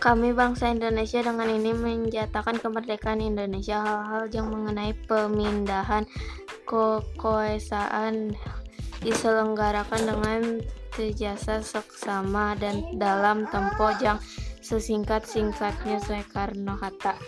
Kami bangsa Indonesia dengan ini menjatakan kemerdekaan Indonesia. Hal-hal yang mengenai pemindahan kekuasaan diselenggarakan dengan sejasa seksama dan dalam tempo yang sesingkat-singkatnya Soekarno Hatta.